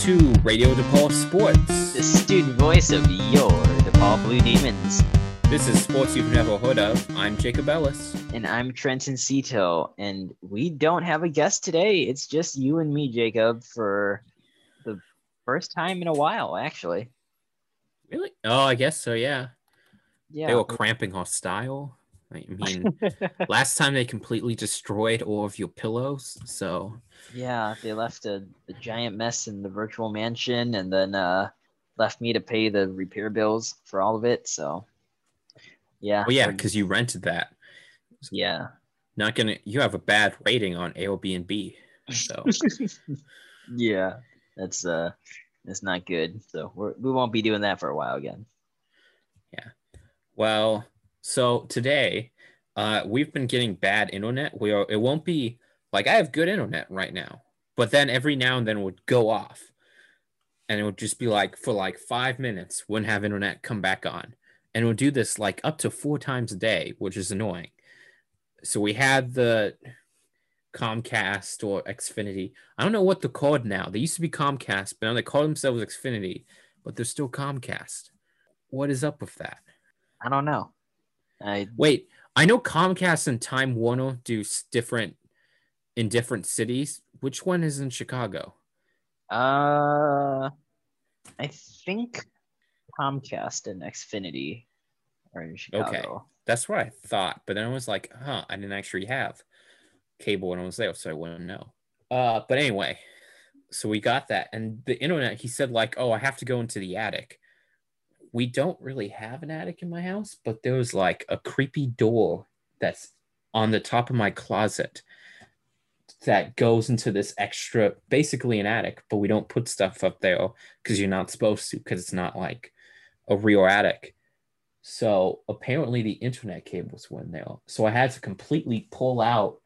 to Radio DePaul Sports. the student voice of your DePaul Blue Demons. This is sports you've never heard of. I'm Jacob Ellis. And I'm Trenton Cito, and we don't have a guest today. It's just you and me, Jacob, for the first time in a while, actually. Really? Oh, I guess so. Yeah. Yeah. They were cramping our style. I mean, last time they completely destroyed all of your pillows. So yeah, they left a, a giant mess in the virtual mansion and then uh, left me to pay the repair bills for all of it. So, yeah. oh yeah, because you rented that. yeah. Not gonna. You have a bad rating on Airbnb. So yeah, that's uh, that's not good. So we're, we won't be doing that for a while again. Yeah. Well, so today, uh, we've been getting bad internet. We are. It won't be like I have good internet right now, but then every now and then it would go off, and it would just be like for like five minutes, wouldn't have internet come back on, and would do this like up to four times a day, which is annoying. So we had the Comcast or Xfinity. I don't know what they're called now. They used to be Comcast, but now they call themselves Xfinity, but they're still Comcast. What is up with that? I don't know. I Wait, I know Comcast and Time Warner do different in different cities. Which one is in Chicago? uh, I think Comcast and Xfinity are in Chicago. Okay, that's what I thought, but then I was like, huh, I didn't actually have cable when I was there, so I wouldn't know. Uh, but anyway, so we got that, and the internet. He said like, oh, I have to go into the attic. We don't really have an attic in my house, but there's like a creepy door that's on the top of my closet that goes into this extra, basically an attic, but we don't put stuff up there because you're not supposed to, because it's not like a real attic. So apparently the internet cables went there. So I had to completely pull out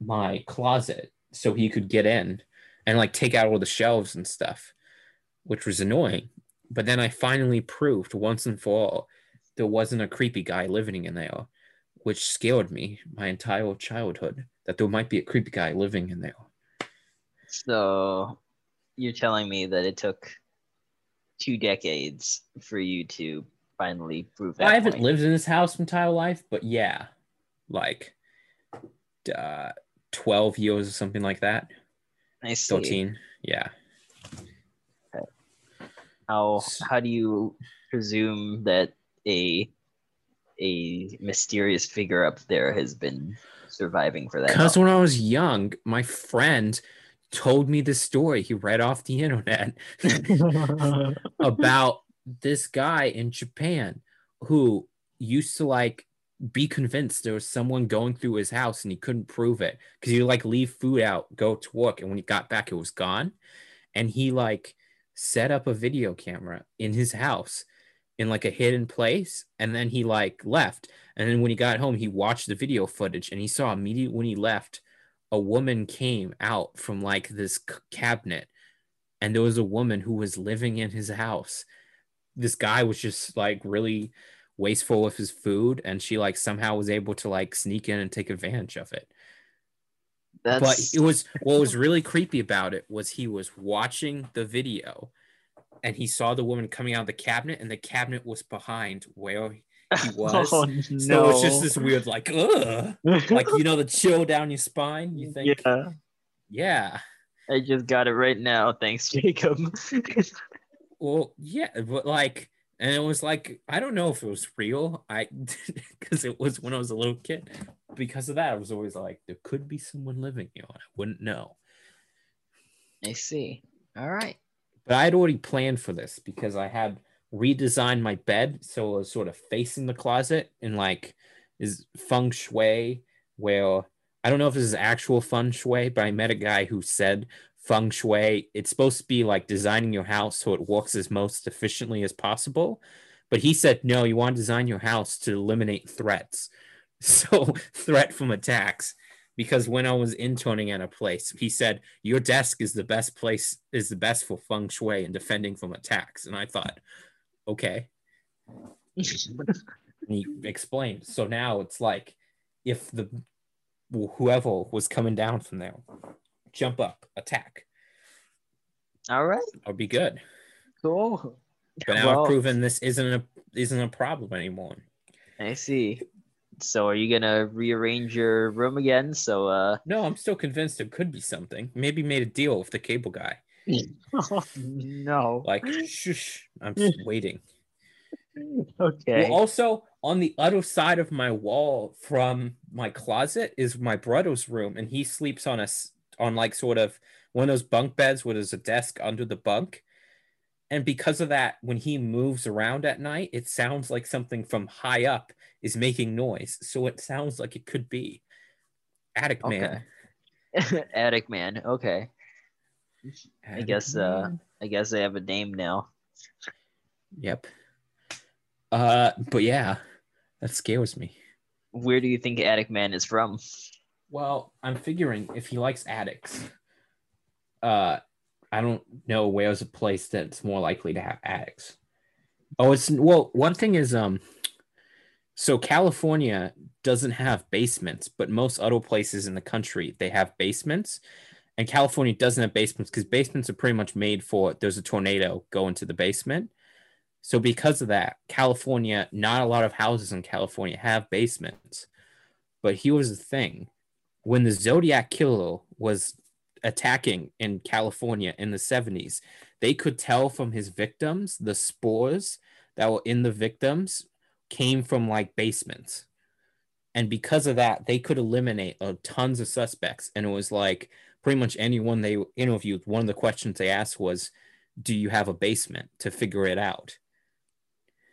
my closet so he could get in and like take out all the shelves and stuff, which was annoying. But then I finally proved once and for all there wasn't a creepy guy living in there, which scared me my entire childhood that there might be a creepy guy living in there. So you're telling me that it took two decades for you to finally prove that? I haven't point. lived in this house my entire life, but yeah, like uh, 12 years or something like that. I see. 13. Yeah. How how do you presume that a a mysterious figure up there has been surviving for that? Because when I was young, my friend told me this story he read off the internet about this guy in Japan who used to like be convinced there was someone going through his house and he couldn't prove it because he would like leave food out, go to work, and when he got back, it was gone. And he like set up a video camera in his house in like a hidden place, and then he like left. And then when he got home, he watched the video footage and he saw immediately when he left, a woman came out from like this cabinet, and there was a woman who was living in his house. This guy was just like really wasteful of his food, and she like somehow was able to like sneak in and take advantage of it. But it was what was really creepy about it was he was watching the video and he saw the woman coming out of the cabinet and the cabinet was behind where he was. Oh, so it's just this weird like ugh like you know the chill down your spine you think yeah. yeah I just got it right now. Thanks, Jacob. well yeah but like and it was like i don't know if it was real i because it was when i was a little kid because of that i was always like there could be someone living here and i wouldn't know I see. All right. but i had already planned for this because i had redesigned my bed so it was sort of facing the closet in like is feng shui where i don't know if this is actual feng shui but i met a guy who said feng shui it's supposed to be like designing your house so it works as most efficiently as possible but he said no you want to design your house to eliminate threats so threat from attacks because when i was interning at a place he said your desk is the best place is the best for feng shui and defending from attacks and i thought okay and he explained so now it's like if the whoever was coming down from there jump up attack All right. I'll be good. Cool. But now Well- I've proven this isn't a isn't a problem anymore. I see. So are you gonna rearrange your room again? So uh No, I'm still convinced it could be something. Maybe made a deal with the cable guy. no. Like, shush, I'm just waiting. Okay. Well, also on the other side of my wall from my closet is my brother's room, and he sleeps on a s- on like sort of one of those bunk beds where there's a desk under the bunk. And because of that, when he moves around at night, it sounds like something from high up is making noise. So it sounds like it could be Attic Man. Attic man. Okay. Attic guess, uh, Man. I guess I have a name now. Yep. Uh, but yeah, that scares me. Where do you think Attic Man is from? Well, I'm figuring if he likes attics, uh, I don't know where's a place that's more likely to have addicts. Oh, it's well, one thing is um, so California doesn't have basements, but most other places in the country they have basements, and California doesn't have basements because basements are pretty much made for there's a tornado go into the basement. So because of that, California, not a lot of houses in California have basements. But here was the thing when the Zodiac Killer was attacking in California in the 70s, they could tell from his victims the spores that were in the victims came from like basements. And because of that, they could eliminate uh, tons of suspects. And it was like pretty much anyone they interviewed, one of the questions they asked was, Do you have a basement to figure it out?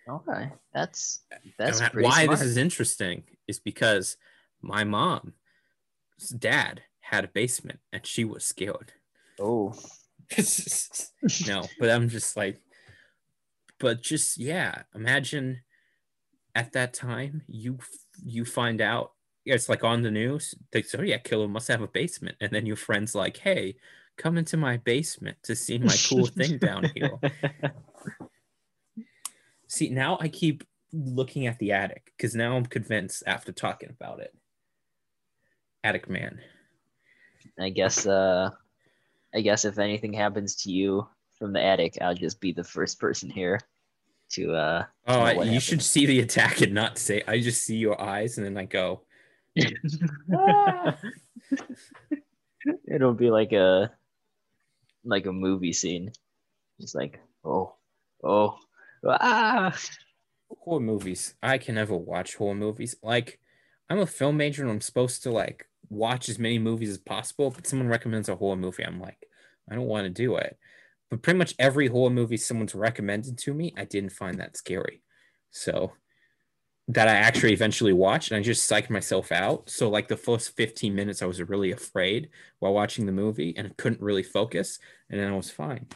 Okay. That's that's why smart. this is interesting is because my mom's dad had a basement and she was scared. Oh. no, but I'm just like, but just yeah, imagine at that time you you find out it's like on the news the Zodiac oh, killer must have a basement, and then your friend's like, hey, come into my basement to see my cool thing down here. See, now I keep looking at the attic because now I'm convinced after talking about it. Attic man. I guess uh I guess if anything happens to you from the attic, I'll just be the first person here to uh Oh, know I, what you should see the attack and not say. I just see your eyes and then I go. It'll be like a like a movie scene. Just like, oh, oh, ah. horror movies. I can never watch horror movies. Like, I'm a film major and I'm supposed to like watch as many movies as possible. But someone recommends a horror movie, I'm like, I don't want to do it. But pretty much every horror movie someone's recommended to me, I didn't find that scary. So that I actually eventually watched, and I just psyched myself out. So like the first 15 minutes, I was really afraid while watching the movie and couldn't really focus, and then I was fine.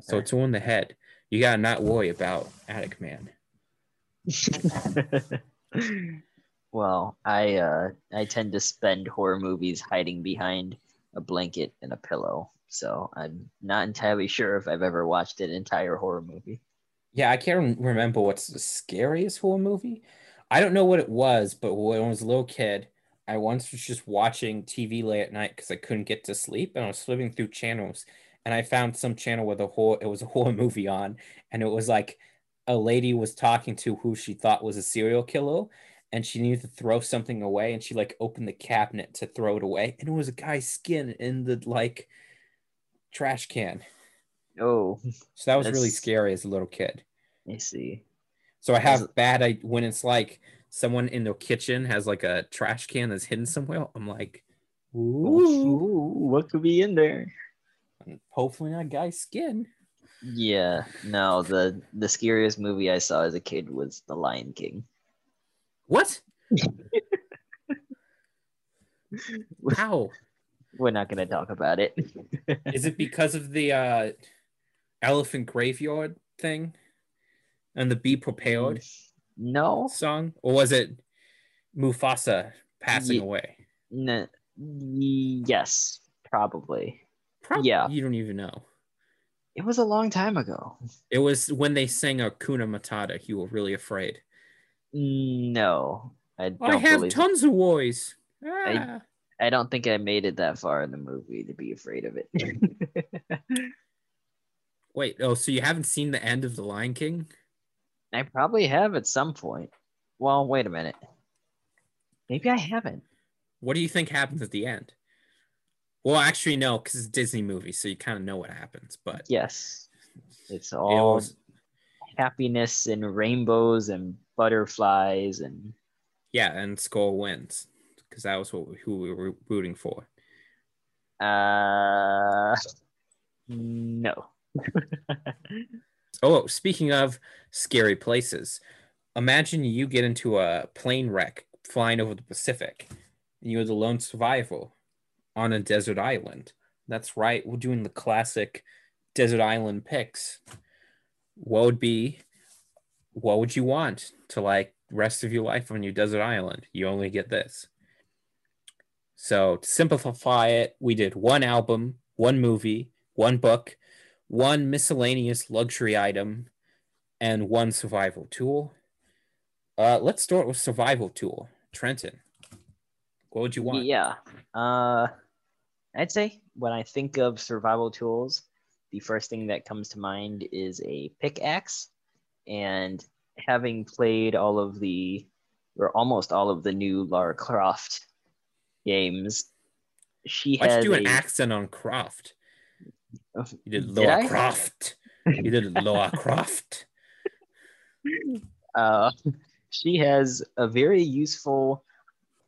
So it's all in the head. You gotta not worry about Attic Man. well, I uh I tend to spend horror movies hiding behind a blanket and a pillow. So I'm not entirely sure if I've ever watched an entire horror movie. Yeah, I can't remember what's the scariest horror movie. I don't know what it was, but when I was a little kid, I once was just watching TV late at night because I couldn't get to sleep, and I was flipping through channels, and I found some channel with a horror. It was a horror movie on, and it was like a lady was talking to who she thought was a serial killer, and she needed to throw something away, and she like opened the cabinet to throw it away, and it was a guy's skin in the like trash can. Oh, So that was really scary as a little kid. I see. So I have bad I when it's like someone in their kitchen has like a trash can that's hidden somewhere. I'm like, oh, ooh, Ooh, what could be in there? hopefully not guy's skin. Yeah, no, the the scariest movie I saw as a kid was The Lion King. What? How? We're not gonna talk about it. Is it because of the uh elephant graveyard thing and the be prepared no, song? Or was it Mufasa passing Ye- away? N- yes, probably. Prob- Yeah. You don't even know. It was a long time ago. It was when they sang Hakuna Matata, you were really afraid. No, I don't I have tons of boys. Ah. I don't think I made it that far in the movie to be afraid of it. Wait, oh, so you haven't seen the end of The Lion King? I probably have at some point. Well, wait a minute. Maybe I haven't. What do you think happens at the end? Well, actually, no, because it's a Disney movie, so you kind of know what happens. But yes, it's all was- happiness and rainbows and butterflies and yeah, and Scar wins because that was what we, who we were rooting for. uh no. Oh, speaking of scary places, imagine you get into a plane wreck flying over the Pacific, and you're the lone survivor on a desert island. That's right, we're doing the classic desert island picks. What would be, what would you want to like rest of your life on your desert island? You only get this. So to simplify it, we did one album, one movie, one book, one miscellaneous luxury item, and one survival tool. Uh, let's start with survival tool. Trenton, what would you want? Yeah. Uh I'd say when I think of survival tools, the first thing that comes to mind is a pickaxe. And having played all of the or almost all of the new Lara Croft games, she Why'd has you do an a- accent on Croft? You did Did Croft. You did Laura Croft. uh, she has a very useful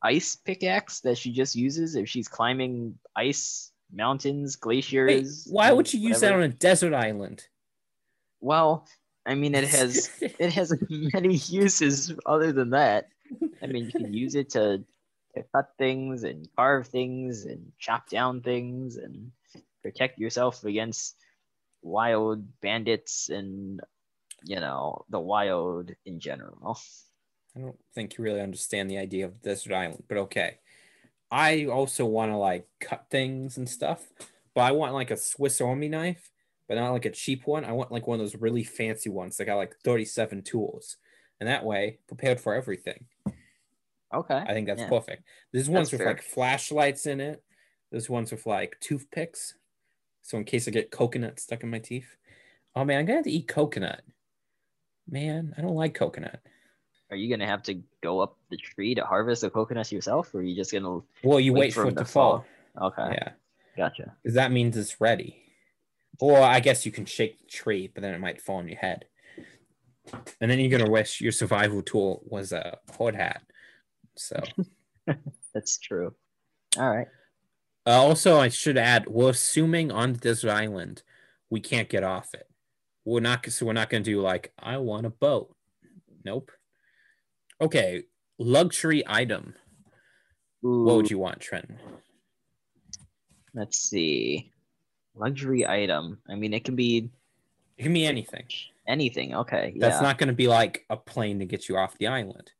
ice pickaxe that she just uses if she's climbing ice mountains, Wait, glaciers. why would you use that on a desert island? Well, I mean, it has it has many uses other than that. I mean, you can use it to, to cut things and carve things and chop down things and protect yourself against wild bandits and you know the wild in general. I don't think you really understand the idea of desert island, but okay. I also want to like cut things and stuff, but I want like a Swiss Army knife, but not like a cheap one. I want like one of those really fancy ones that got like 37 tools. And that way, prepared for everything. Okay. I think that's Yeah. perfect. There's ones with fair. like flashlights in it. There's ones with like toothpicks. So in case I get coconut stuck in my teeth. Oh man, I'm gonna have to eat coconut. Man, I don't like coconut. Are you gonna have to go up the tree to harvest the coconuts yourself, or are you just gonna? Well, you Wait wait, for for it to to fall. fall. Okay, Yeah. gotcha. because that means it's ready. Or I guess you can shake the tree, but then it might fall on your head. And then you're gonna wish your survival tool was a hard hat. So That's true. All right. uh, also, I should add, we're assuming on the desert island we can't get off it. We're not so we're not gonna do like I want a boat. Nope. Okay, luxury item. Ooh, What would you want, Trent? Let's see. Luxury item. I mean, it can be It can be anything. anything. Okay. That's yeah. not gonna be like a plane to get you off the island.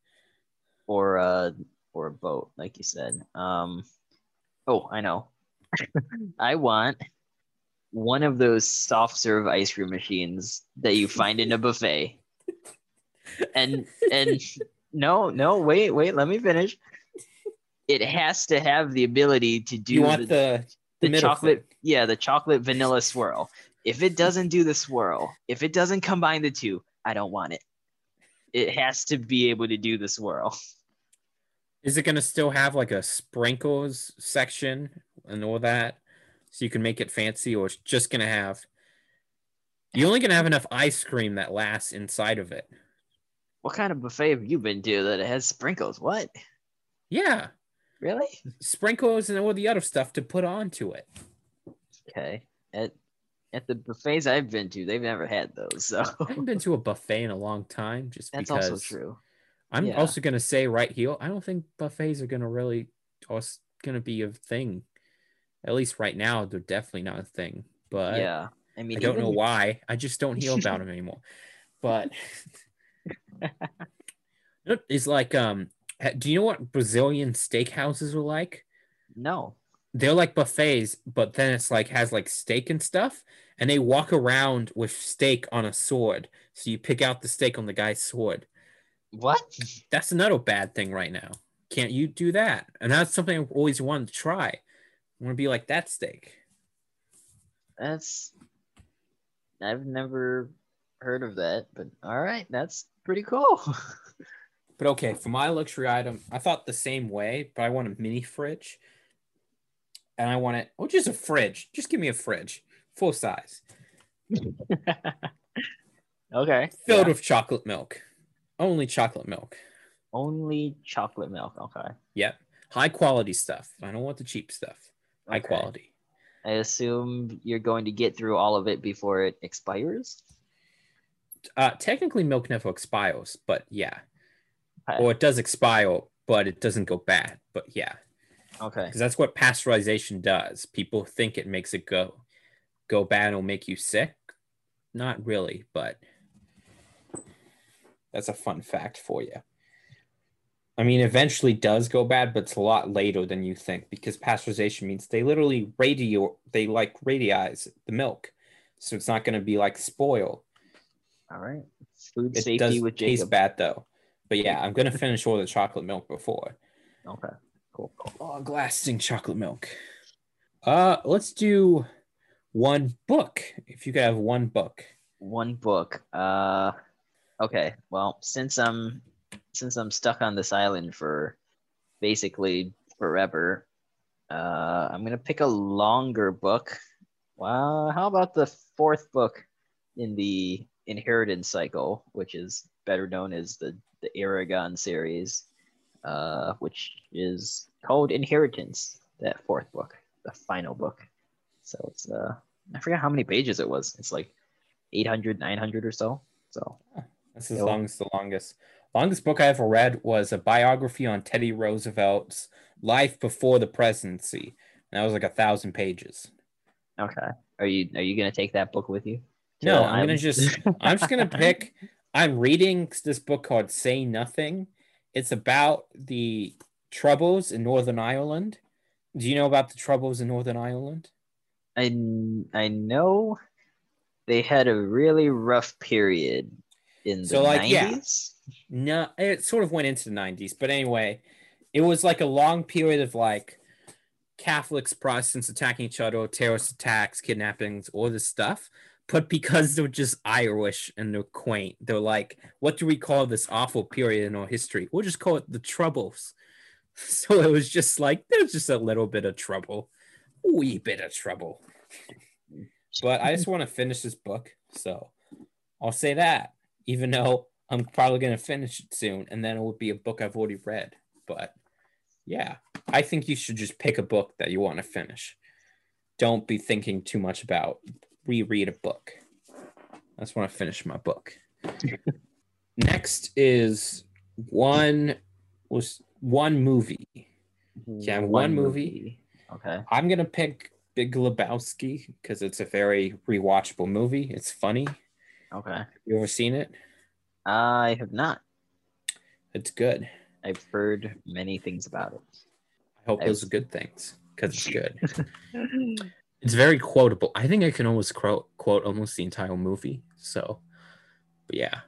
or a or a boat, like you said. Um. Oh, I know. I want one of those soft serve ice cream machines that you find in a buffet. And and no, no, wait, wait, let me finish. It has to have the ability to do you want the, the the middle chocolate, thing. yeah, the chocolate vanilla swirl. If it doesn't do the swirl, if it doesn't combine the two, I don't want it. It has to be able to do the swirl. Is it gonna still have like a sprinkles section and all that, so you can make it fancy, or it's just gonna have? You're only gonna have enough ice cream that lasts inside of it. What kind of buffet have you been to that it has sprinkles? What? Yeah, Really? sprinkles and all the other stuff to put onto it. Okay. At at the buffets I've been to, they've never had those. So I haven't been to a buffet in a long time, just because that's because. also true. I'm Yeah. also gonna say right here, I don't think buffets are gonna really, or gonna be a thing. At least right now, they're definitely not a thing. But yeah. I mean, I don't know why. I just don't hear about them anymore. But it's like, um, do you know what Brazilian steakhouses are like? No. They're like buffets, but then it's like has like steak and stuff, and they walk around with steak on a sword. So you pick out the steak on the guy's sword. What? That's another bad thing right now. can't you do that? And that's something I've always wanted to try. I want to be like that steak. That's I've never heard of that, but all right, that's pretty cool. But okay, for my luxury item, I thought the same way, but I want a mini fridge. And I want it, oh, just a fridge. Just give me a fridge, full size, okay. filled yeah. with chocolate milk. Only chocolate milk. Only chocolate milk. Okay. Yep. High quality stuff. I don't want the cheap stuff. High Okay. quality. I assume you're going to get through all of it before it expires. Uh, technically, milk never expires, but yeah. Okay. Or it does expire, but it doesn't go bad. But yeah, Okay. because that's what pasteurization does. People think it makes it go go bad or make you sick. Not really, but that's a fun fact for you. I mean, eventually does go bad, but it's a lot later than you think because pasteurization means they literally radio they like radiize the milk, so it's not going to be like spoil. All right. Food It safety does with taste bad though. But yeah, I'm gonna finish all the chocolate milk before. Okay. Cool. Long lasting chocolate milk. Uh, let's do one book. If you could have one book. One book. Uh okay. Well, since I'm since I'm stuck on this island for basically forever, uh I'm gonna pick a longer book. Well, how about the fourth book in the inheritance cycle, which is better known as the the Eragon series, uh, which is called Inheritance, that fourth book, the final book. So it's uh I forget how many pages it was. It's like 800, 900 or so. So That's as long as the longest. Longest book I ever read was a biography on Teddy Roosevelt's life before the presidency. And that was like a thousand pages. okay, are you are you gonna take that book with you? No, I'm gonna just I'm just gonna pick. I'm reading this book called Say Nothing. It's about the troubles in Northern Ireland. Do you know about the troubles in Northern Ireland? I I know they had a really rough period in the So, like, yeah. 90s. No, it sort of went into the 90s, but anyway, it was like a long period of like Catholics, Protestants attacking each other, terrorist attacks, kidnappings, all this stuff. But because they're just Irish and they're quaint, they're like, what do we call this awful period in our history? We'll just call it the Troubles. So it was just like, there's just a little bit of trouble, wee bit of trouble. But I just want to finish this book. So I'll say that, even though I'm probably going to finish it soon, and then it will be a book I've already read. But yeah, I think you should just pick a book that you want to finish. Don't be thinking too much about reread a book. I just want to finish my book. Next is one was one movie. Yeah, one movie. Okay. I'm gonna pick Big Lebowski because it's a very rewatchable movie. It's funny. Okay. You ever seen it? I have not. It's good. I've heard many things about it. I hope I've- those are good things because it's good. it. it's very quotable. I think I can almost quote quote almost the entire movie. So, but yeah,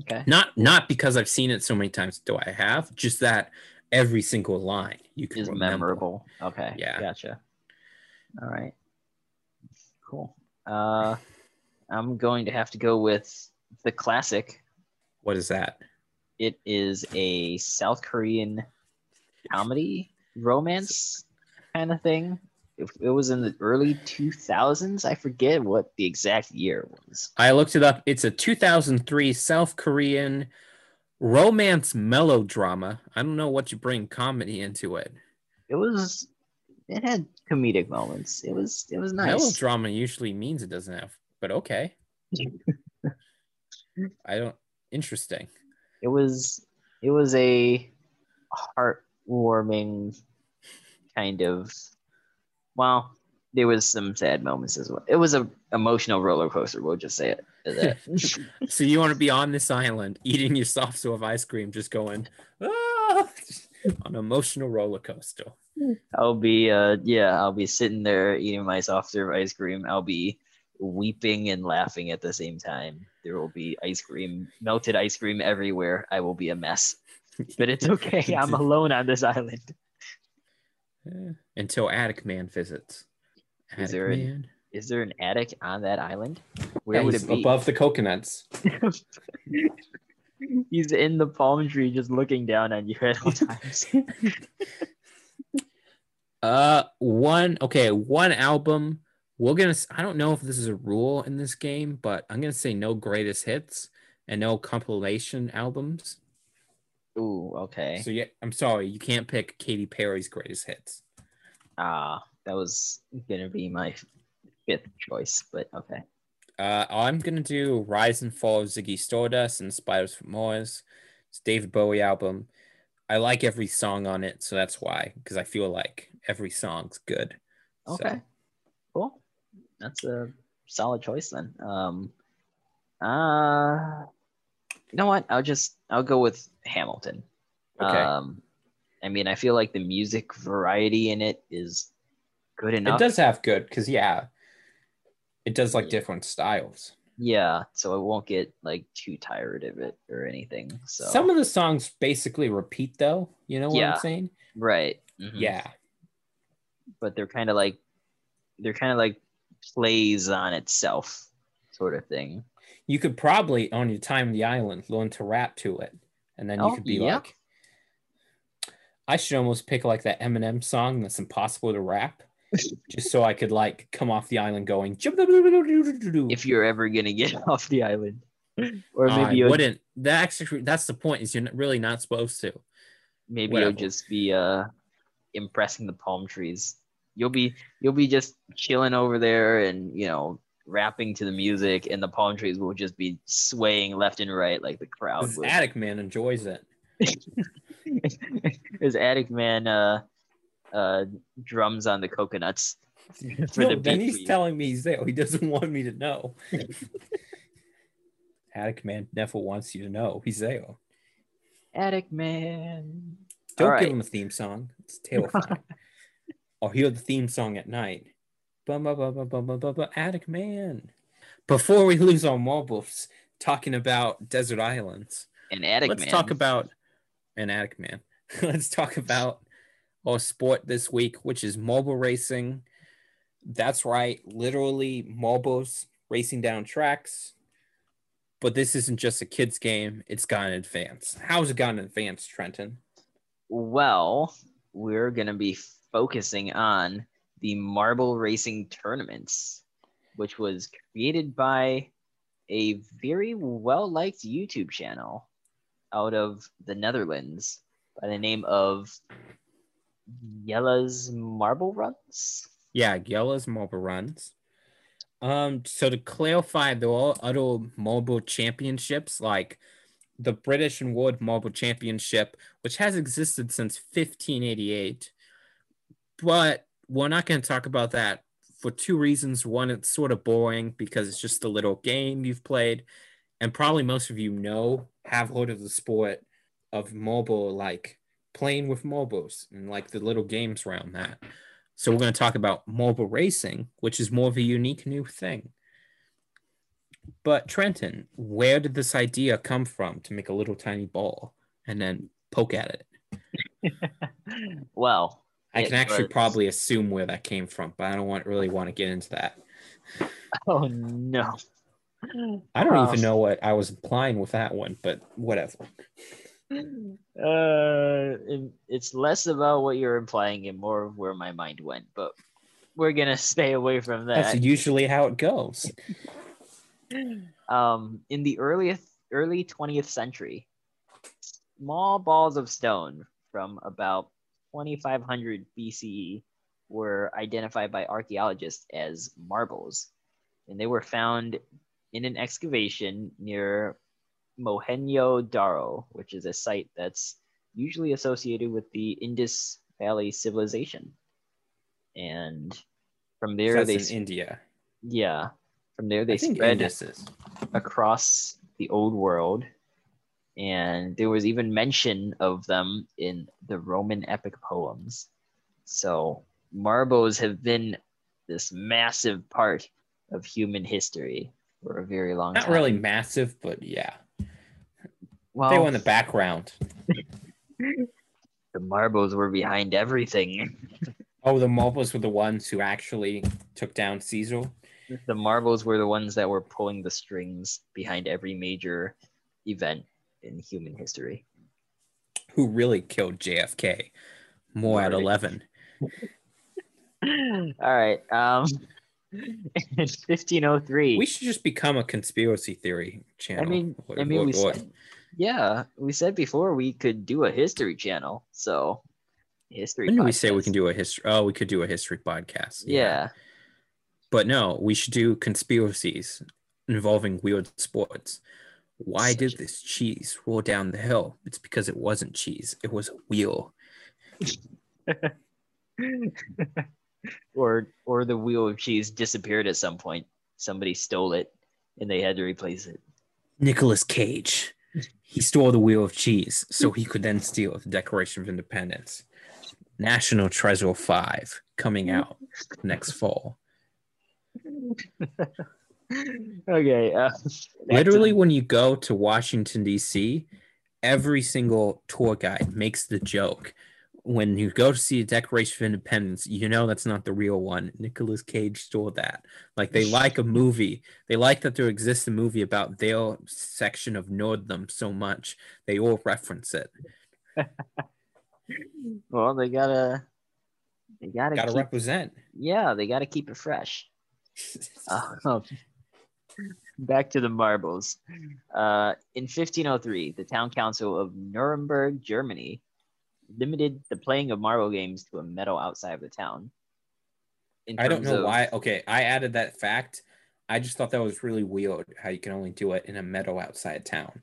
okay. not not because I've seen it so many times. Do I have? Just that every single line you can Is remember. memorable. Okay. Yeah. Gotcha. All right. Cool. Uh, I'm going to have to go with the classic. What is that? It is a South Korean comedy romance kind of thing. It, it was in the early 2000s. I forget what the exact year was. I looked it up. It's a 2003 South Korean romance melodrama. I don't know what you bring comedy into it. It was. It had comedic moments. It was. It was nice. Melodrama usually means it doesn't have, but okay. I don't. Interesting. it was it was a heartwarming kind of well there was some sad moments as well it was a emotional roller coaster we'll just say it. So you want to be on this island eating your soft serve ice cream, just going ah! on an emotional roller coaster. i'll be uh yeah i'll be sitting there eating my soft serve ice cream i'll be weeping and laughing at the same time there will be ice cream melted ice cream everywhere i will be a mess but it's okay. I'm alone on this island. Eh, Until Attic Man visits. Is Attic there an- Man. Is there an attic on that island? Where Yeah, would he's it be? above the coconuts. He's in the palm tree, just looking down on you at all times. Uh, one okay, one album. We're gonna. I don't know if this is a rule in this game, but I'm gonna say no greatest hits and no compilation albums. Ooh, okay. So yeah, I'm sorry, you can't pick Katy Perry's greatest hits. Ah, that was gonna be my fifth choice, but okay. Uh, I'm gonna do Rise and Fall of Ziggy Stardust and Spiders from Mars. It's a David Bowie album. I like every song on it, so that's why. Because I feel like every song's good. So, Okay. Cool. That's a solid choice then. Um uh you know what? I'll just I'll go with Hamilton. Okay. Um I mean I feel like the music variety in it is good enough. it does have good because yeah, it does like Yeah. different styles. Yeah, so I won't get like too tired of it or anything. So Some of the songs basically repeat though. You know what Yeah. I'm saying? right. mhm. Yeah. But they're kind of like they're kind of like plays on itself sort of thing. You could probably on your time on the island learn to rap to it. And then you Oh, could be yeah. like I should almost pick like that Eminem song that's impossible to rap. just so I could like come off the island going if you're ever gonna get off the island, or I maybe you'll, wouldn't that actually that's the point is you're really not supposed to maybe whatever. you'll just be uh impressing the palm trees. You'll be you'll be just chilling over there and you know rapping to the music, and the palm trees will just be swaying left and right like the crowd this attic man enjoys it. His Attic Man uh uh drums on the coconuts for no, the then he's beat. telling me he's there. He doesn't want me to know. Attic man never wants you to know. He's there. Attic Man. don't give him a theme song. It's terrifying or hear the theme song at night Bum, bum, bum, bum, bum, bum, bum, Attic Man. Before we lose our marbles talking about desert islands, and Attic let's Man. talk about an Attic Man. let's talk about our sport this week, which is mobile racing. That's right, literally marbles racing down tracks. But this isn't just a kids' game; it's gone advanced. How's it gone advanced, Trenton? Well, we're gonna be focusing on the marble racing tournaments, which was created by a very well liked YouTube channel out of the Netherlands by the name of Jelle's Marble Runs. yeah Jelle's Marble runs um so to clarify there are other marble championships like the british and world Marble championship which has existed since 1588 but we're not going to talk about that for two reasons one it's sort of boring because it's just a little game you've played and probably most of you know have heard of the sport of mobile like playing with mobiles and like the little games around that so we're going to talk about mobile racing, which is more of a unique new thing. But Trenton, where did this idea come from to make a little tiny ball and then poke at it? well, I It can actually probably assume where that came from, but I don't want really want to get into that. oh no. I don't Um, even know what I was implying with that one, but whatever. uh it- it's less about what you're implying and more of where my mind went but we're gonna stay away from that That's usually how it goes. um in the earliest early 20th century small balls of stone from about 2500 bce were identified by archaeologists as marbles and they were found in an excavation near Mohenjo-daro, which is a site that's usually associated with the Indus Valley civilization. And from there, they in India. yeah, from there they spread Indus across the old world. And there was even mention of them in the Roman epic poems. So marbles have been this massive part of human history for a very long Not time. Not really massive, but yeah. well, they were in the background. The marbles were behind everything. Oh, the marbles were the ones who actually took down Caesar. the marbles were the ones that were pulling the strings behind every major event in human history. Who really killed JFK? More at eleven. All right. Um, in 1503. We should just become a conspiracy theory channel. I mean, What- I mean, we what- said, yeah, we said before we could do a history channel. So, history. when do we say we can do a history? Oh, we could do a history podcast. Yeah. But no, we should do conspiracies involving weird sports. Why did this cheese roll down the hill? It's because it wasn't cheese. It was a wheel. or or the wheel of cheese disappeared at some point. Somebody stole it, and they had to replace it. Nicolas Cage. He stole the wheel of cheese so he could then steal the Declaration of Independence. National Treasure 5 coming out next fall. okay. Uh, Literally, when you go to Washington, D.C., every single tour guide makes the joke. When you go to see a Declaration of Independence, you know that's not the real one. Nicolas Cage stole that. Like they like a movie. They like that there exists a movie about their section of Norddom so much. They all reference it. well, they gotta. They gotta. Gotta keep, represent. yeah, they gotta keep it fresh. Um, back to the marbles. Uh, in 1503, the town council of Nuremberg, Germany, limited the playing of marble games to a meadow outside of the town. I don't know of- why. Okay, I added that fact. I just thought that was really weird how you can only do it in a meadow outside town.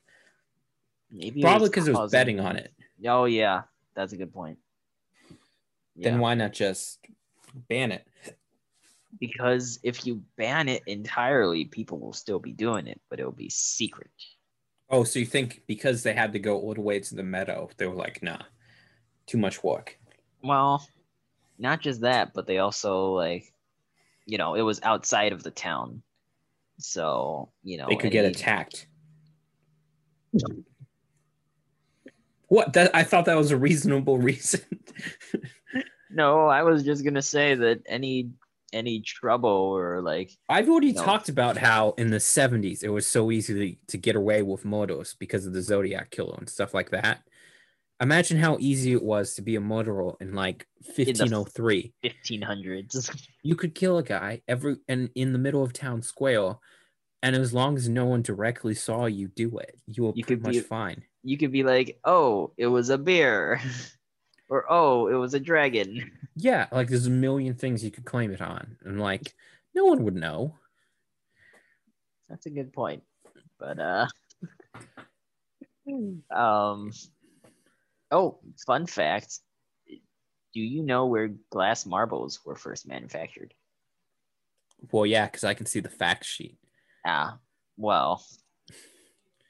Maybe Probably because it was causing- betting on it. Oh yeah, that's a good point. Then why not just ban it? Because if you ban it entirely, people will still be doing it, but it'll be secret. Oh, so you think because they had to go all the way to the meadow, they were like, nah, too much work. Well, not just that, but they also like, you know, it was outside of the town, so you know They could get attacked. What? That I thought that was a reasonable reason. No, I was just gonna say that any any trouble or like I've already No. talked about how in the 70s it was so easy to, to get away with murders because of the Zodiac killer and stuff like that. Imagine how easy it was to be a murderer in like 1503. 1500s. you could kill a guy every and in the middle of town square and as long as no one directly saw you do it you were You pretty could much be- fine you could be like, "Oh, it was a bear," or "Oh, it was a dragon." yeah like there's a million things you could claim it on and like no one would know That's a good point. But uh um oh, fun fact. Do you know where glass marbles were first manufactured? well yeah because i can see the fact sheet Ah, well,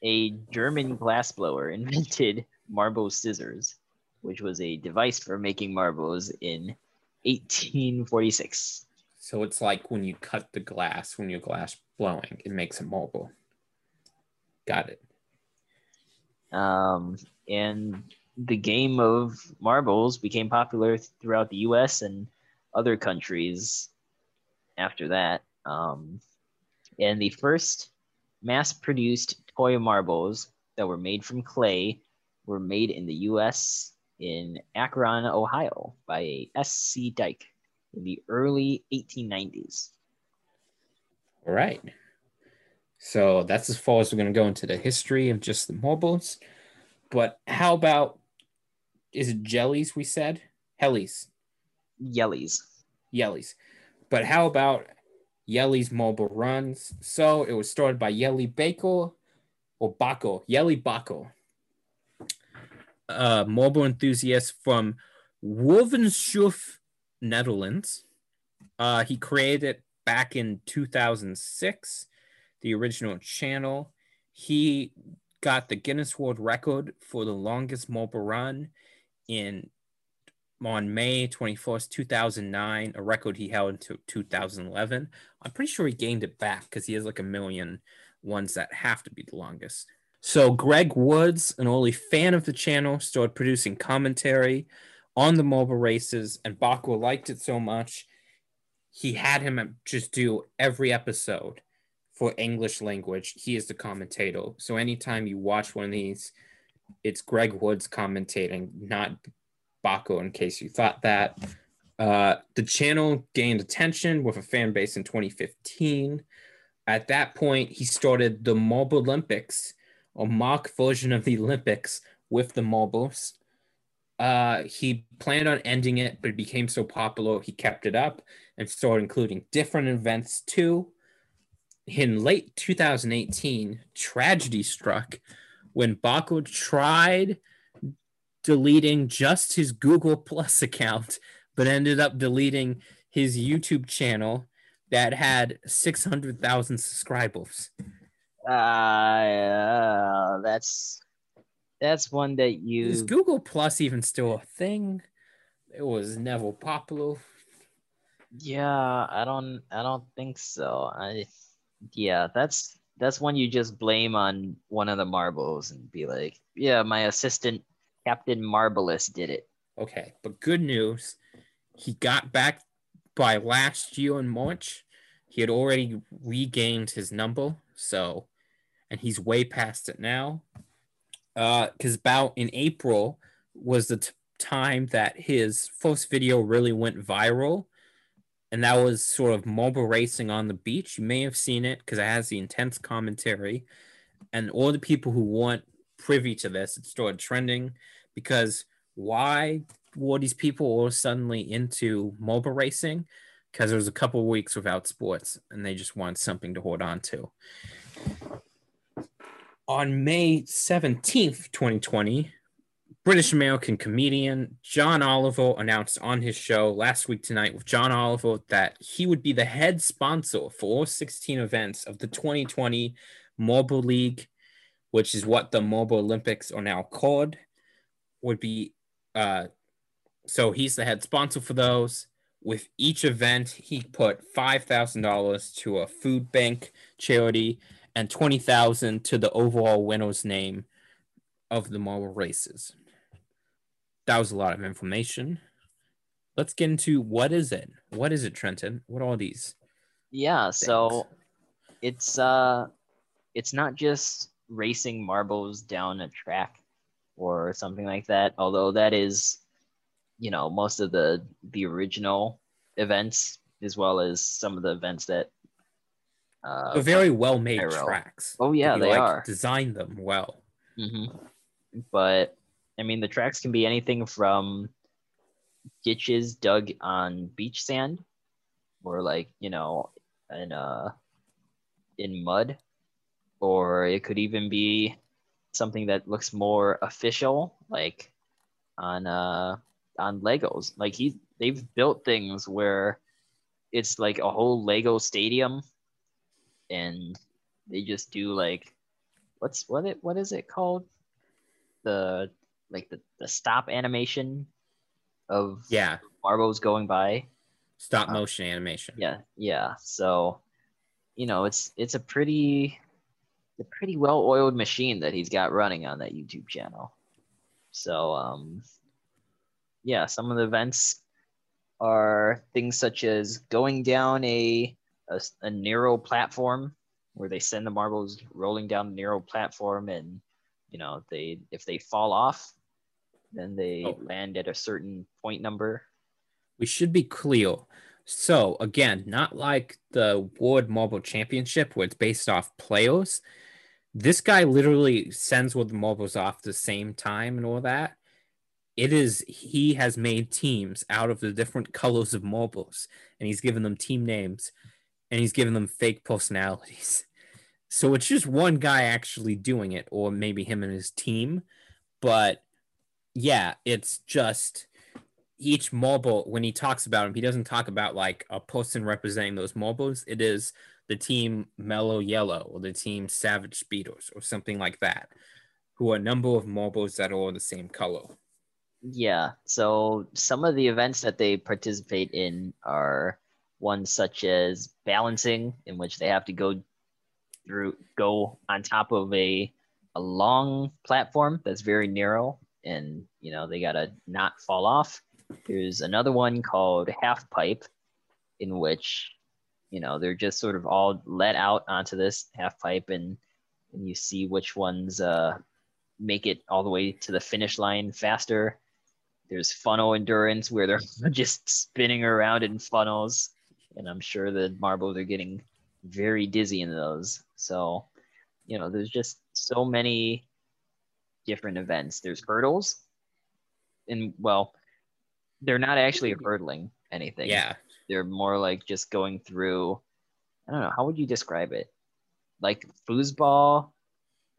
a German glassblower invented marble scissors, which was a device for making marbles in 1846. so it's like when you cut the glass when you're glass blowing it makes a marble got it Um, and the game of marbles became popular throughout the US and other countries after that. Um, and the first mass produced toy marbles that were made from clay were made in the US in Akron, Ohio by S.C. Dyke in the early 1890s. all right so that's as far as we're going to go into the history of just the marbles but how about is it jellies we said hellies Yellies. Yellies. But how about Jelle's mobile runs? So it was started by Yelly Baker or Baco, Yelly Bako, a mobile enthusiast from Wolvenschoof, Netherlands. Uh, he created back in 2006, the original channel. He got the Guinness World Record for the longest mobile run in on May 21st, 2009, a record he held until 2011. I'm pretty sure he gained it back because he has like a million ones that have to be the longest. So Greg Woods, an early fan of the channel, started producing commentary on the mobile races, and Baco liked it so much, he had him just do every episode for English language. He is the commentator. So anytime you watch one of these, it's Greg Woods commentating, not Baco, in case you thought that. Uh, the channel gained attention with a fan base in 2015. At that point, he started the Mobile Olympics, a mock version of the Olympics with the marbles. Uh, he planned on ending it, but it became so popular, he kept it up and started including different events too. In late 2018, tragedy struck when Bakker tried deleting just his Google Plus account, but ended up deleting his YouTube channel that had 600,000 subscribers. Uh, that's that's one that you is Google Plus even still a thing? It was never popular. Yeah, I don't I don't think so. I yeah, that's that's one you just blame on one of the marbles and be like, yeah, my assistant Captain Marvelous did it. Okay, but good news, he got back by last year in March. He had already regained his number, so and he's way past it now. Uh, because about in April was the t- time that his first video really went viral, and that was sort of mobile racing on the beach. You may have seen it because it has the intense commentary, and all the people who weren't privy to this, it started trending because why were these people all suddenly into mobile racing? Because there was a couple weeks without sports and they just want something to hold on to. On May 17th, 2020, British American comedian John Oliver announced on his show last week tonight with John Oliver that he would be the head sponsor for all 16 events of the 2020 Marble League, which is what the Marble Olympics are now called would be uh so he's the head sponsor for those. With each event, he put five thousand dollars to a food bank charity and twenty thousand to the overall winner's name of the mobile races. That was a lot of information. Let's get into what is it? What is it, Trenton? What are these? Yeah, things? so it's uh it's not just racing marbles down a track or something like that. Although that is, you know, most of the the original events as well as some of the events that uh, very well made tracks. Oh yeah, they like, are designed them well. Mm-hmm. But I mean, the tracks can be anything from ditches dug on beach sand, or like you know, in uh, in mud, or it could even be something that looks more official, like on uh on Legos. Like he they've built things where it's like a whole Lego stadium and they just do like what's what it what is it called? The like the, the stop animation of yeah marbles going by. Stop uh, motion animation. Yeah, yeah. So you know it's it's a pretty a pretty well oiled machine that he's got running on that YouTube channel. So, um, yeah, some of the events are things such as going down a, a, a narrow platform where they send the marbles rolling down the narrow platform and you know they if they fall off then they oh. land at a certain point number we should be clear so again not like the world marble championship where it's based off players this guy literally sends with the marbles off the same time and all that. It is he has made teams out of the different colors of marbles and he's given them team names, and he's giving them fake personalities. So it's just one guy actually doing it, or maybe him and his team. But yeah, it's just each mobile when he talks about him, he doesn't talk about like a person representing those mobiles. It is the team Mellow Yellow or the team Savage Speeders or something like that, who are a number of mobiles that are all the same color. Yeah. So some of the events that they participate in are ones such as balancing, in which they have to go through, go on top of a a long platform that's very narrow and you know they gotta not fall off. There's another one called half pipe, in which you know they're just sort of all let out onto this half pipe and and you see which ones uh, make it all the way to the finish line faster. There's funnel endurance where they're just spinning around in funnels, and I'm sure the marbles are getting very dizzy in those. So, you know, there's just so many different events. There's hurdles, and well, they're not actually hurdling anything. Yeah. They're more like just going through. I don't know. How would you describe it? Like foosball.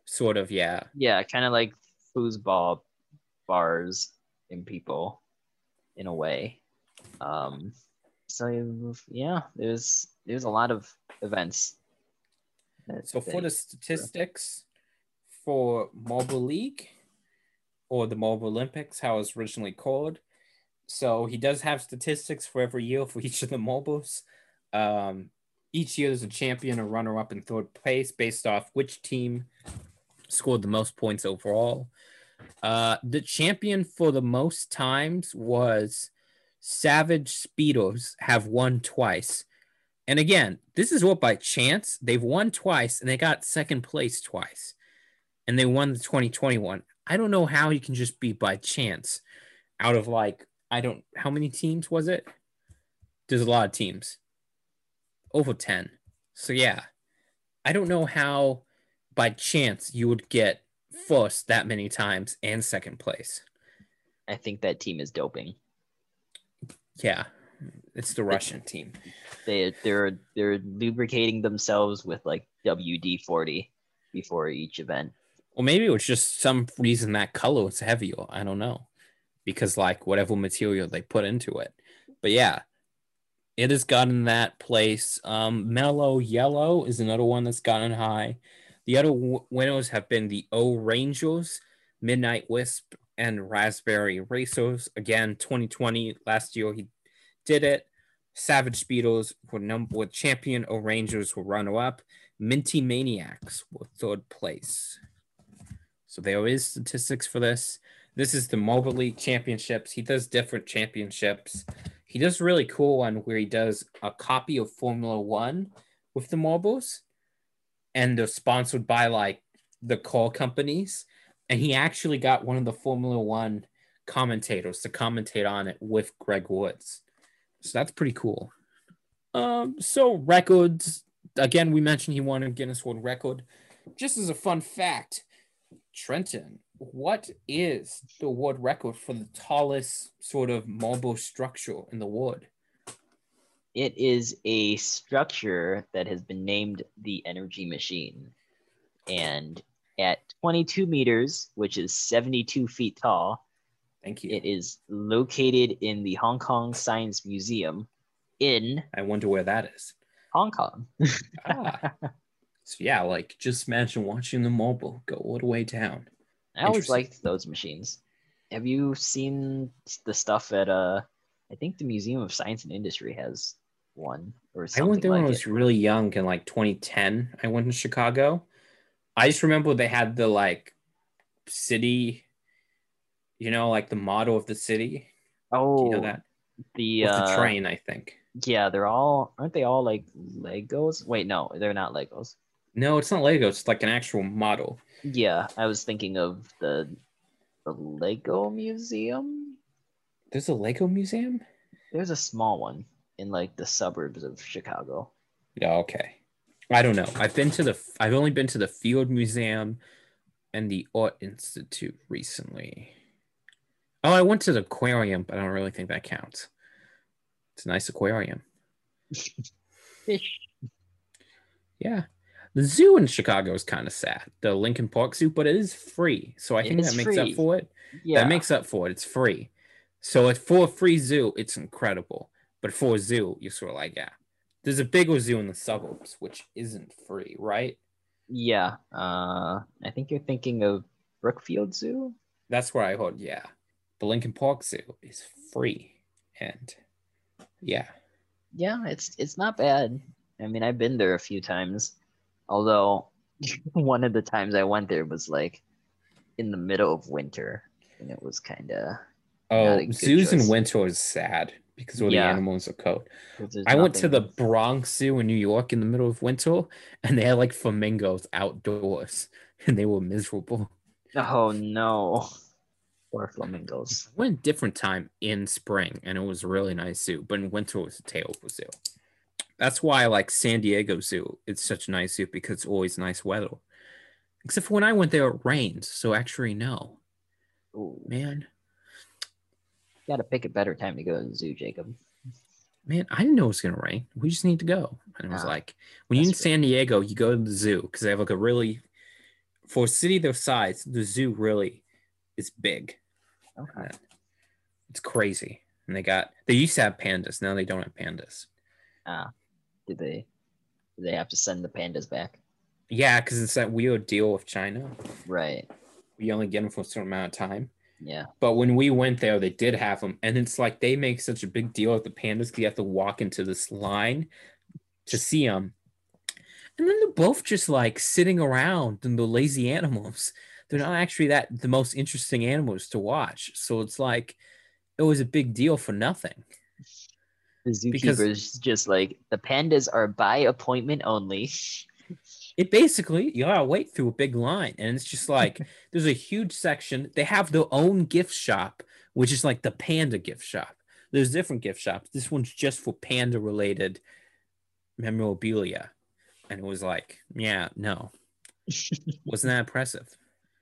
Sort of, yeah. Yeah, kind of like foosball bars in people, in a way. Um, so yeah, there's there's a lot of events. So for the statistics for Marble League or the Marble Olympics, how it's originally called. So he does have statistics for every year for each of the mobiles. Um, each year there's a champion, a runner up, and third place based off which team scored the most points overall. Uh, the champion for the most times was Savage Speeders, have won twice. And again, this is what by chance they've won twice and they got second place twice. And they won the 2021. I don't know how you can just be by chance out of like, I don't, how many teams was it? There's a lot of teams, over 10. So yeah, I don't know how by chance you would get first that many times and second place. I think that team is doping. Yeah, it's the Russian team. They they're they're lubricating themselves with like WD forty before each event. Well, maybe it was just some reason that color was heavier. I don't know. Because like whatever material they put into it. But yeah, it has gotten that place. Um, Mellow Yellow is another one that's gotten high. The other w- winners have been the O'rangers, Midnight Wisp, and Raspberry Racers. Again, 2020, last year he did it. Savage Speeders were number champion. O'rangers were runner up. Minty Maniacs were third place. So there is statistics for this. This is the Marble League Championships. He does different championships. He does a really cool one where he does a copy of Formula One with the marbles, and they're sponsored by like the car companies. And he actually got one of the Formula One commentators to commentate on it with Greg Woods. So that's pretty cool. Um, so records again, we mentioned he won a Guinness World Record. Just as a fun fact, Trenton, what is the world record for the tallest sort of marble structure in the world? It is a structure that has been named the Energy Machine, and at 22 meters, which is 72 feet tall, Thank you. it is located in the Hong Kong Science Museum in I wonder where that is. Hong Kong. Ah. so yeah, like just imagine watching the mobile go all the way down. I always liked those machines. Have you seen the stuff at uh I think the Museum of Science and Industry has one or something. I went there like when I it. was really young in like 2010. I went to Chicago. I just remember they had the like city, you know, like the motto of the city. Oh, you know that? the uh, the train, I think. Yeah, they're all aren't they all like Legos? Wait, no, they're not Legos. No, it's not Lego. It's like an actual model. Yeah, I was thinking of the the Lego Museum. There's a Lego museum. There's a small one in like the suburbs of Chicago. Yeah, okay. I don't know. I've been to the. I've only been to the Field Museum and the Art Institute recently. Oh, I went to the aquarium, but I don't really think that counts. It's a nice aquarium. Fish. Yeah. The zoo in Chicago is kind of sad. The Lincoln Park Zoo, but it is free. So I It think that makes up for it. Yeah, That makes up for it. It's free. So it's for a free zoo, it's incredible. But for a zoo, you're sort of like, yeah. There's a bigger zoo in the suburbs, which isn't free, right? yeah. Uh, I think you're thinking of Brookfield Zoo. That's where I heard, yeah. The Lincoln Park Zoo is free. And yeah. Yeah, it's it's not bad. I mean, I've been there a few times. Although one of the times I went there was like in the middle of winter, and it was kind of. Oh, zoos in winter is sad because all yeah. the animals are cold. I went to the Bronx Zoo in New York in the middle of winter, and they had like flamingos outdoors, and they were miserable. Oh no, or flamingos. I went a different time in spring, and it was a really nice zoo, but in winter it was a terrible zoo. That's why I like San Diego Zoo. It's such a nice zoo because it's always nice weather. Except for when I went there, it rained. So actually, no. Ooh. Man. You gotta pick a better time to go to the zoo, Jacob. Man, I didn't know it was gonna rain. We just need to go. And it was ah, like, when you're in San Diego, you go to the zoo because they have like a really, for a city their size, the zoo really is big. Okay. It's crazy. And they got, they used to have pandas. Now they don't have pandas. Ah. Did they? Did they have to send the pandas back? Yeah, because it's that weird deal with China. Right. We only get them for a certain amount of time. Yeah. But when we went there, they did have them, and it's like they make such a big deal with the pandas because you have to walk into this line to see them, and then they're both just like sitting around and the lazy animals. They're not actually that the most interesting animals to watch. So it's like it was a big deal for nothing. The zookeeper's just like the pandas are by appointment only. It basically you gotta wait through a big line, and it's just like there's a huge section. They have their own gift shop, which is like the panda gift shop. There's different gift shops. This one's just for panda related memorabilia, and it was like, yeah, no, wasn't that impressive?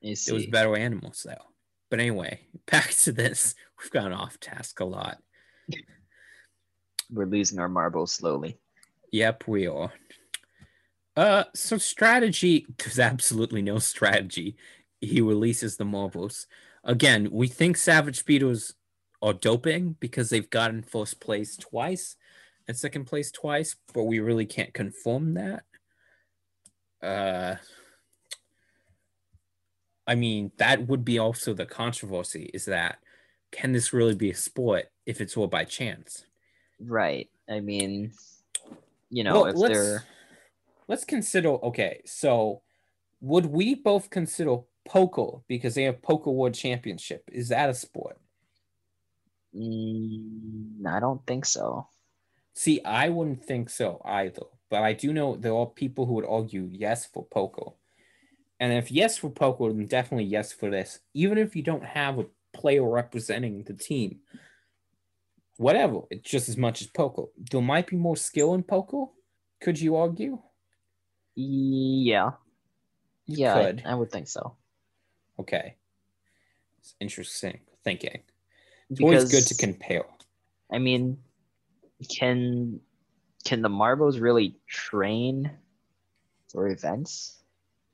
It was better animals though. But anyway, back to this. We've gone off task a lot we're losing our marbles slowly. Yep, we are. Uh, so strategy. There's absolutely no strategy. He releases the marbles again. We think Savage Speeders are doping because they've gotten first place twice and second place twice, but we really can't confirm that. Uh, I mean, that would be also the controversy is that can this really be a sport if it's all by chance? Right. I mean, you know, well, if they're let's consider okay, so would we both consider poker because they have poker world championship? Is that a sport? Mm, I don't think so. See, I wouldn't think so either, but I do know there are people who would argue yes for poker. And if yes for poker, then definitely yes for this. Even if you don't have a player representing the team, whatever. It's just as much as poker. There might be more skill in poker. Could you argue? Yeah. You yeah, I, I, would think so. Okay. It's interesting thinking. It's because, always good to compare. I mean, can can the marbles really train for events?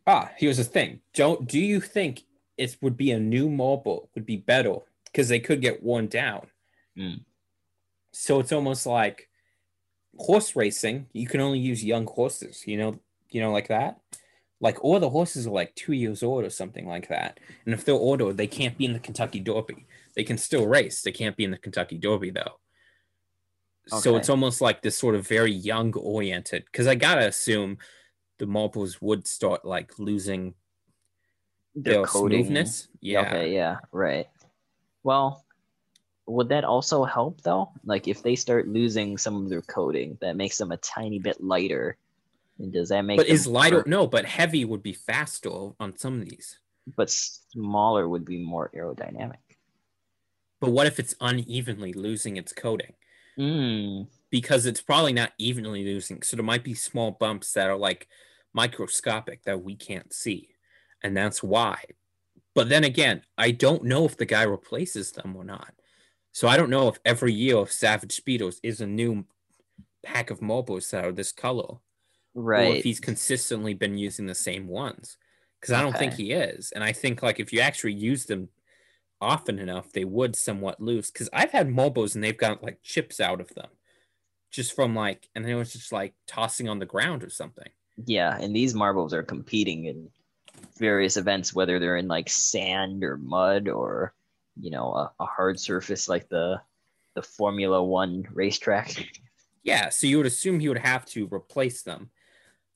Ah, here's the thing. Don't do you think it would be a new marble would be better because they could get worn down? Mm. So it's almost like horse racing. You can only use young horses, you know, you know, like that. Like all the horses are like two years old or something like that. And if they're older, they can't be in the Kentucky Derby. They can still race. They can't be in the Kentucky Derby though. Okay. So it's almost like this sort of very young oriented. Because I gotta assume the marbles would start like losing their, their smoothness. Yeah. Okay. Yeah. Right. Well, would that also help though? Like if they start losing some of their coating, that makes them a tiny bit lighter. And does that make? But is lighter? No, but heavy would be faster on some of these. But smaller would be more aerodynamic. But what if it's unevenly losing its coating? Mm. Because it's probably not evenly losing. So there might be small bumps that are like microscopic that we can't see. And that's why. But then again, I don't know if the guy replaces them or not. So I don't know if every year of Savage Speeders is a new pack of marbles that are this color. Right. Or if he's consistently been using the same ones. Because I don't think he is. And I think like if you actually use them often enough, they would somewhat lose. Because I've had marbles and they've got like chips out of them. Just from like and it was just like tossing on the ground or something. Yeah, and these marbles are competing in various events, whether they're in like sand or mud or you know a, a hard surface like the the Formula One racetrack. Yeah, so you would assume he would have to replace them.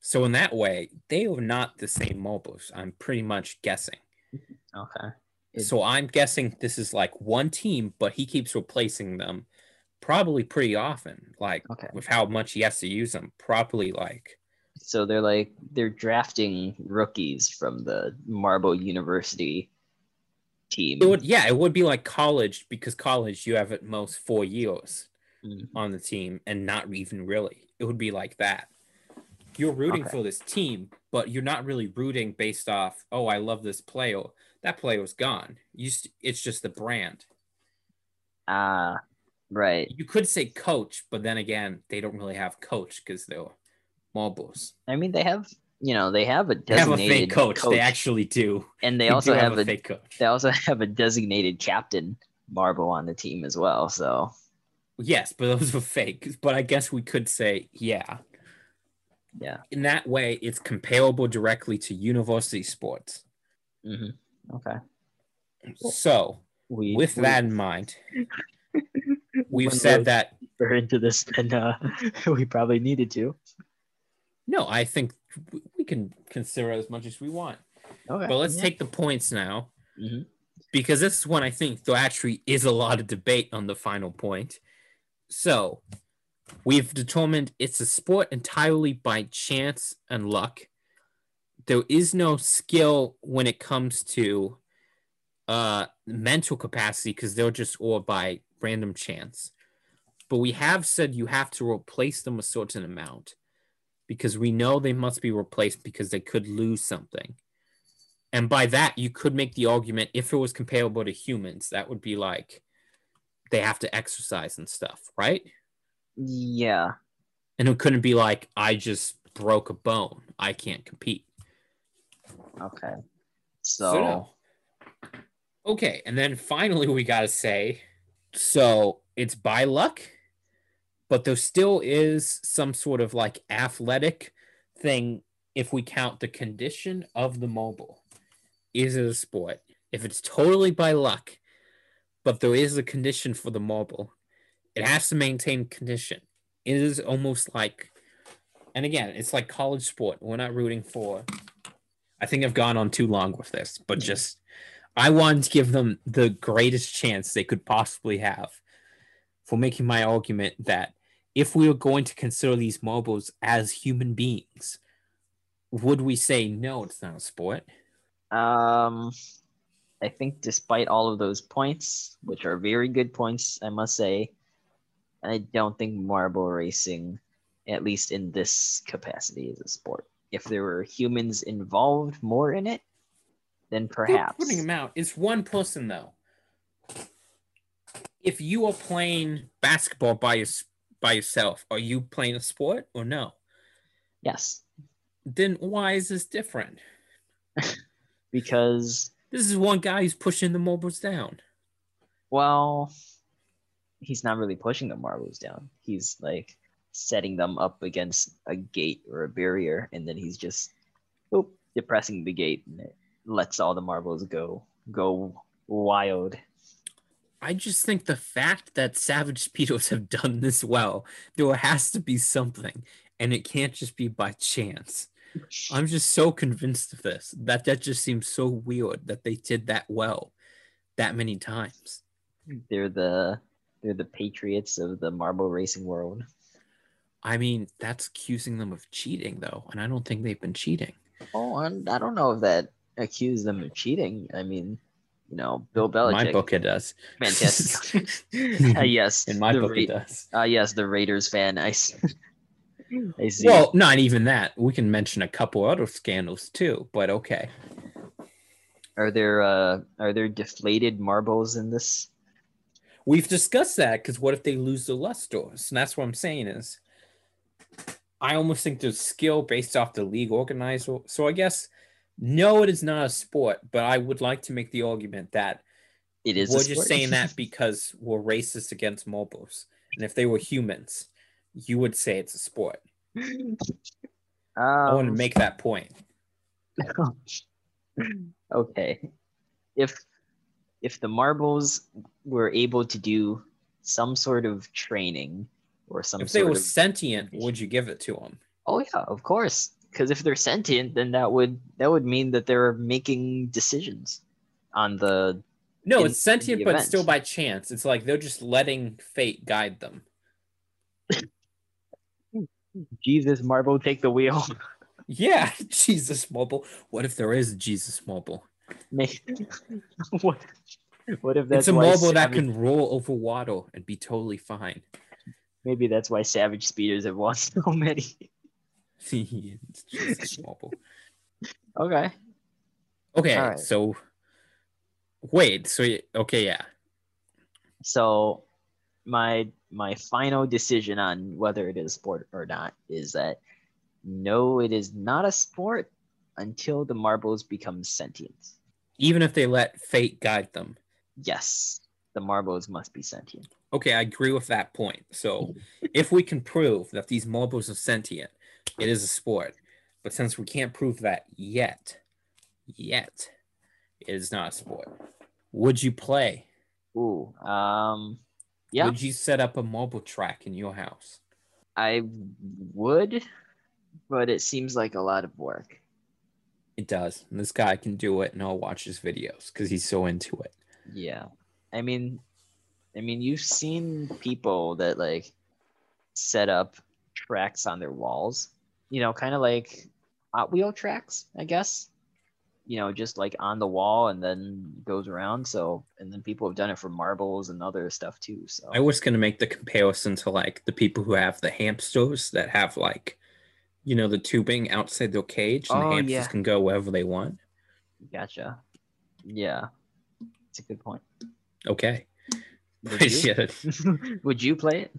So in that way, they are not the same mobiles. I'm pretty much guessing. Okay. So I'm guessing this is like one team, but he keeps replacing them probably pretty often. Like Okay. with how much he has to use them, probably like So they're like they're drafting rookies from the Marble University team. it would yeah, it would be like college because college you have at most four years Mm. on the team and not even really. It would be like that. You're rooting Okay. for this team, but you're not really rooting based off, oh, I love this player. That player was gone. You st- it's just the brand. Ah, right. You could say coach, but then again, they don't really have coach because they're mobiles. I mean, they have you know they have a They have a designated fake coach. They actually do. and they They also do have, a fake coach. they also have a designated captain Marble on the team as well. So Yes, but those were fake. But I guess we could say, yeah. Yeah. In that way, it's comparable directly to university sports. hmm Okay. So, We with we- that in mind, we've said way that deeper into this than uh, we probably needed to. no, I think we can consider as much as we want. Okay. But let's yeah. take the points now Mhm. because this is when I think there actually is a lot of debate on the final point. So, we've determined it's a sport entirely by chance and luck. There is no skill when it comes to uh mental capacity because they're just all by random chance. But we have said you have to replace them a certain amount because we know they must be replaced because they could lose something. And by that, you could make the argument if it was comparable to humans, that would be like they have to exercise and stuff, right? Yeah. And it couldn't be like, I just broke a bone. I can't compete. Okay. So, So, no. Okay. And then finally, we got to say so it's by luck, but there still is some sort of like athletic thing if we count the condition of the mobile. Is it a sport? If it's totally by luck, but there is a condition for the mobile, it has to maintain condition. It is almost like, and again, it's like college sport. We're not rooting for. I think I've gone on too long with this, but just I wanted to give them the greatest chance they could possibly have for making my argument that if we were going to consider these mobiles as human beings, would we say no, it's not a sport? um, I think despite all of those points, which are very good points, I must say, I don't think marble racing, at least in this capacity, is a sport. If there were humans involved more in it, then They're perhaps. putting them out. It's one person though. If you are playing basketball by your, by yourself, are you playing a sport or no? Yes, Then why is this different? because This is one guy who's pushing the mobiles down. well, he's not really pushing the marbles down. He's like setting them up against a gate or a barrier, and then he's just boop, depressing the gate, and it lets all the marbles go go wild. I just think the fact that Savage Speeders have done this well, there has to be something, and it can't just be by chance. I'm just so convinced of this that that just seems so weird that they did that well that many times. They're the they're the patriots of the marble racing world. I mean, that's accusing them of cheating, though, and I don't think they've been cheating. Oh, and I don't know if that accused them of cheating. I mean, you know, Bill Belichick. my book, it does. Fantastic. Uh, yes, In my book, Ra- it does. Uh, yes, the Raiders fan. I see. Well, not even that. We can mention a couple other scandals too, but okay. are there uh, are there deflated marbles in this? We've discussed that because what if they lose the lusters? And that's what I'm saying is, I almost think there's skill based off the league organizer. So I guess no, it is not a sport, but I would like to make the argument that It is. we're just saying that because we're racist against mobiles, and if they were humans, you would say it's a sport. I want to um, make that point. okay, if if the marbles were able to do some sort of training or some If they were sentient, would you give it to them? oh yeah, of course. because if they're sentient, then that would that would mean that they're making decisions on the. No, in- it's sentient, but still by chance. It's like they're just letting fate guide them. Jesus, marble take the wheel. Yeah, Jesus marble What if there is Jesus mobile? What? What if that's it's a mobile that can roll over water and be totally fine. Maybe that's why Savage Speeders have won so many. it's Jesus mobile. Okay. Okay, right. so wait, so okay, yeah. So my my final decision on whether it is a sport or not is that no, it is not a sport until the marbles become sentient. Even if they let fate guide them. Yes, the marbles must be sentient. Okay, I agree with that point. So if we can prove that these marbles are sentient, it is a sport. But since we can't prove that yet, yet, it is not a sport. Would you play? Ooh, um, yeah, Would you set up a marble track in your house? I would, but it seems like a lot of work. It does. And this guy can do it, and I'll watch his videos because he's so into it. Yeah. I mean I mean you've seen people that like set up tracks on their walls. You know, kind of like Hot Wheel tracks, I guess. You know, just like on the wall and then goes around. So and then people have done it for marbles and other stuff too. So I was gonna make the comparison to like the people who have the hamsters that have like, you know, the tubing outside their cage, and Oh, the hamsters yeah. can go wherever they want. gotcha. Yeah. It's a good point. Okay. Would you? Would you play it?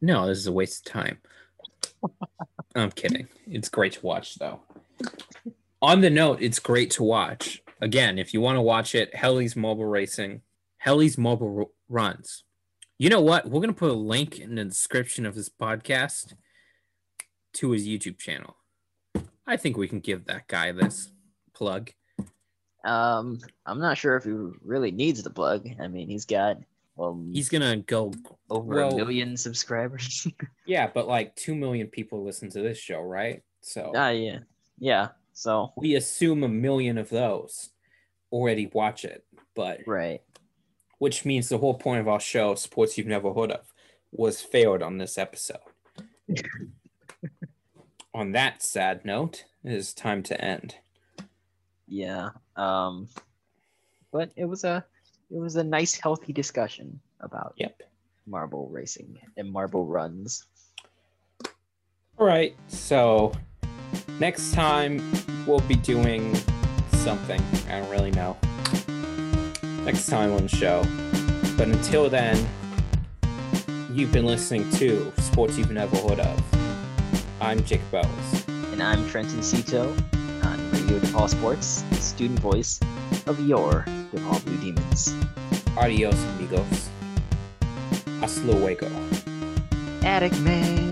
No, this is a waste of time. I'm kidding. It's great to watch though. On the note, it's great to watch. Again, if you want to watch it, Jelle's Marble Racing, Jelle's Marble Runs. You know what? We're going to put a link in the description of this podcast to his YouTube channel. I think we can give that guy this plug. Um, I'm not sure if he really needs the plug. I mean, he's got well, He's to go, over a million subscribers. yeah, but like 2 million people listen to this show, right? So. Ah, yeah, yeah. So we assume a million of those already watch it, but right, which means the whole point of our show, sports you've never heard of, was failed on this episode. on that sad note, it is time to end. yeah. Um, but it was a it was a nice, healthy discussion about Yep. marble racing and marble runs. All right, so next time we'll be doing something. I don't really know. Next time on the show. But until then, you've been listening to Sports You've Never Heard of. I'm Jacob Bowles. And I'm Trenton Cito on uh, Radio DePaul Sports, student voice of your DePaul Blue Demons. Adios, amigos. Hasta luego. Attic Man.